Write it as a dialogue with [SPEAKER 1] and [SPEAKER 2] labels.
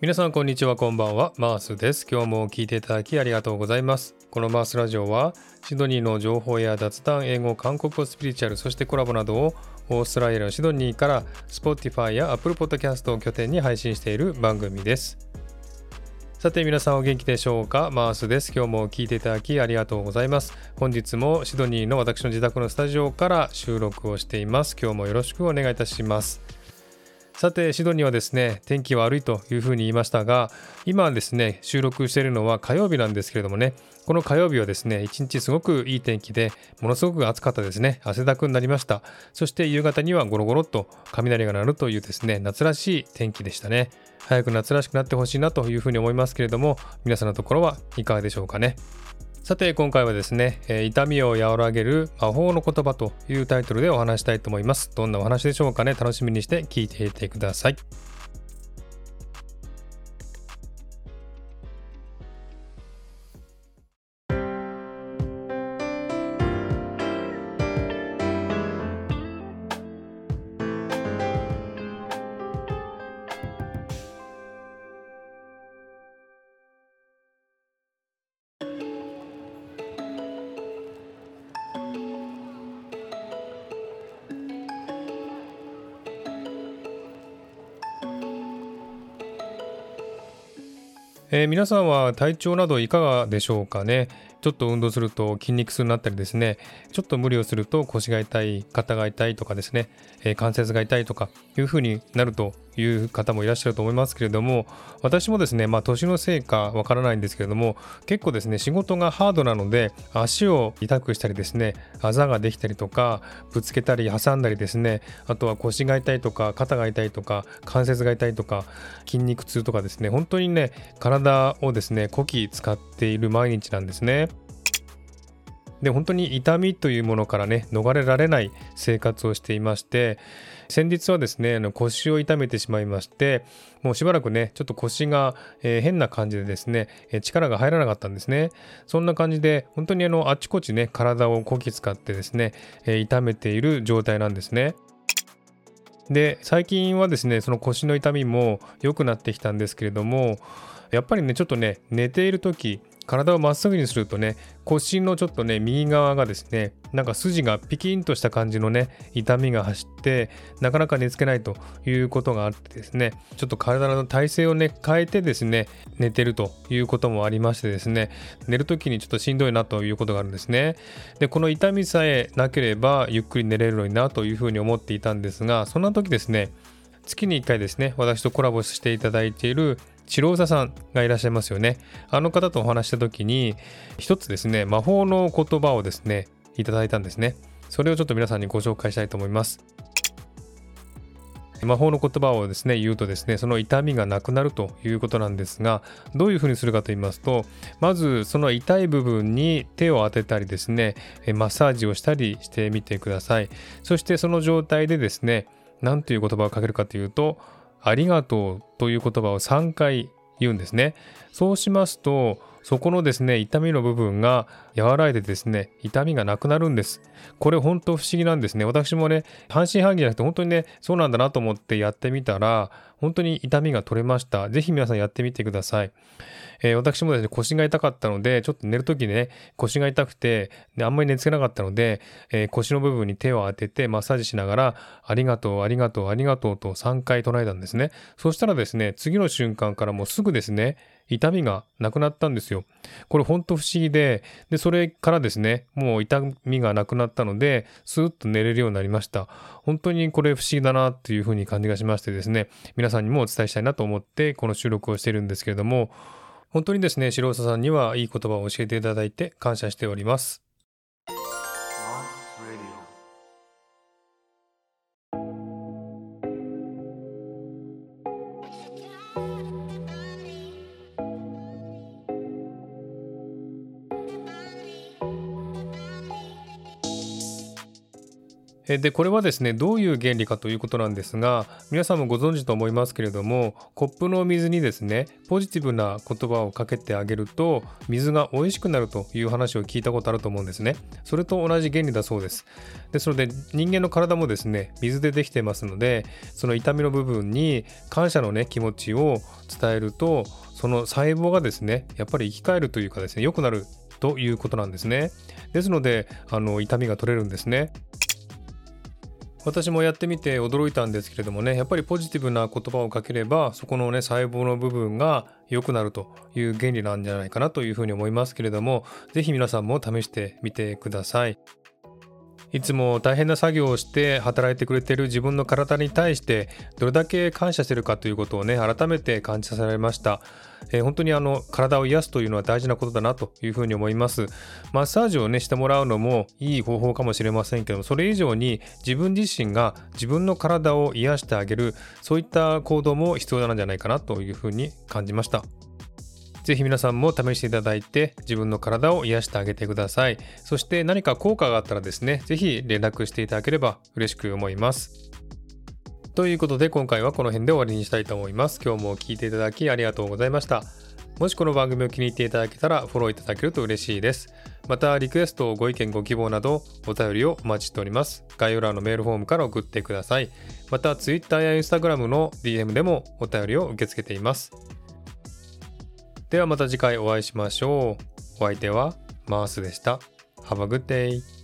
[SPEAKER 1] 皆さんこんにちはこんばんは。マースです。今日も聞いていただきありがとうございます。このマースラジオはシドニーの情報や雑談英語韓国語スピリチュアルそしてコラボなどをオーストラリアのシドニーから Spotify や Apple Podcast を拠点に配信している番組です。さて皆さんお元気でしょうか？マースです。今日も聞いていただきありがとうございます。本日もシドニーの私の自宅のスタジオから収録をしています。今日もよろしくお願いいたします。さてシドニーはですね天気悪いというふうに言いましたが今ですね収録しているのは火曜日なんですけれどもねこの火曜日はですね一日すごくいい天気でものすごく暑かったですね。汗だくになりました。そして夕方にはゴロゴロっと雷が鳴るというですね夏らしい天気でしたね。早く夏らしくなってほしいなというふうに思いますけれども皆さんのところはいかがでしょうかね。さて今回はですね、え痛みを和らげる魔法の言葉というタイトルでお話したいと思います。どんなお話でしょうかね楽しみにして聞いていてください。えー、皆さんは体調などいかがでしょうかね？ちょっと運動すると筋肉痛になったりですね、ちょっと無理をすると腰が痛い、肩が痛いとかですね、えー、関節が痛いとかいう風になるという方もいらっしゃると思いますけれども、私もですね、まあ年のせいかわからないんですけれども、結構ですね、仕事がハードなので、足を痛くしたりですね、あざができたりとか、ぶつけたり挟んだりですね、あとは腰が痛いとか、肩が痛いとか、関節が痛いとか、筋肉痛とかですね、本当にね、体をですね、こき使っている毎日なんですね。で本当に痛みというものからね逃れられない生活をしていまして先日はですねあの腰を痛めてしまいましてもうしばらくねちょっと腰が、えー、変な感じでですね、えー、力が入らなかったんですね。そんな感じで本当にあのあちこちね体をこき使ってですね、えー、痛めている状態なんですね。で最近はですねその腰の痛みも良くなってきたんですけれどもやっぱりねちょっとね寝ている時体をまっすぐにするとね腰のちょっとね右側がですねなんか筋がピキンとした感じのね痛みが走ってなかなか寝つけないということがあってですねちょっと体の体勢をね変えてですね寝てるということもありましてですね寝る時にちょっとしんどいなということがあるんですね。でこの痛みさえなければゆっくり寝れるのになというふうに思っていたんですがそんな時ですね月に1回ですね私とコラボしていただいている白座さんがいらっしゃいますよね。あの方とお話した時に、一つですね、魔法の言葉をですね、いただいたんですね。それをちょっと皆さんにご紹介したいと思います。魔法の言葉をですね、言うとですね、その痛みがなくなるということなんですが、どういうふうにするかと言いますと、まずその痛い部分に手を当てたりですね、マッサージをしたりしてみてください。そしてその状態でですね、何という言葉をかけるかというと、ありがとうという言葉を3回言うんですね。そうしますと、そこのですね、痛みの部分が和らいでですね、痛みがなくなるんです。これ本当不思議なんですね。私もね、半信半疑じゃなくて本当にね、そうなんだなと思ってやってみたら、本当に痛みが取れました。ぜひ皆さんやってみてください。えー、私もですね、腰が痛かったので、ちょっと寝るときね、腰が痛くて、であんまり寝つけなかったので、えー、腰の部分に手を当ててマッサージしながら、ありがとう、ありがとう、ありがとうと3回唱えたんですね。そしたらですね、次の瞬間からもうすぐですね、痛みがなくなったんですよ。これほんと不思議で、で、それからですね、もう痛みがなくなったので、スーッと寝れるようになりました。本当にこれ不思議だなっていうふうに感じがしましてですね、皆さんにもお伝えしたいなと思ってこの収録をしているんですけれども、本当にですね、白澤さんにはいい言葉を教えていただいて感謝しております。でこれはですねどういう原理かということなんですが皆さんもご存知と思いますけれどもコップの水にですねポジティブな言葉をかけてあげると水が美味しくなるという話を聞いたことあると思うんですね。それと同じ原理だそうです。ですので人間の体もですね水でできてますのでその痛みの部分に感謝のね気持ちを伝えるとその細胞がですねやっぱり生き返るというかですね良くなるということなんですね。ですのであの痛みが取れるんですね。私もやってみて驚いたんですけれどもねやっぱりポジティブな言葉をかければそこのね細胞の部分が良くなるという原理なんじゃないかなというふうに思いますけれども是非皆さんも試してみてください。いつも大変な作業をして働いてくれている自分の体に対してどれだけ感謝してるかということをね改めて感じさせられました、えー、本当にあの体を癒すというのは大事なことだなというふうに思います。マッサージをねしてもらうのもいい方法かもしれませんけどもそれ以上に自分自身が自分の体を癒してあげるそういった行動も必要なんじゃないかなというふうに感じました。ぜひ皆さんも試していただいて自分の体を癒してあげてください。そして何か効果があったらですね、ぜひ連絡していただければ嬉しく思います。ということで今回はこの辺で終わりにしたいと思います。今日も聴いていただきありがとうございました。もしこの番組を気に入っていただけたらフォローいただけると嬉しいです。またリクエスト、ご意見、ご希望などお便りをお待ちしております。概要欄のメールフォームから送ってください。また Twitter や Instagram の DM でもお便りを受け付けています。ではまた次回お会いしましょう。お相手はマースでした。Have a good day!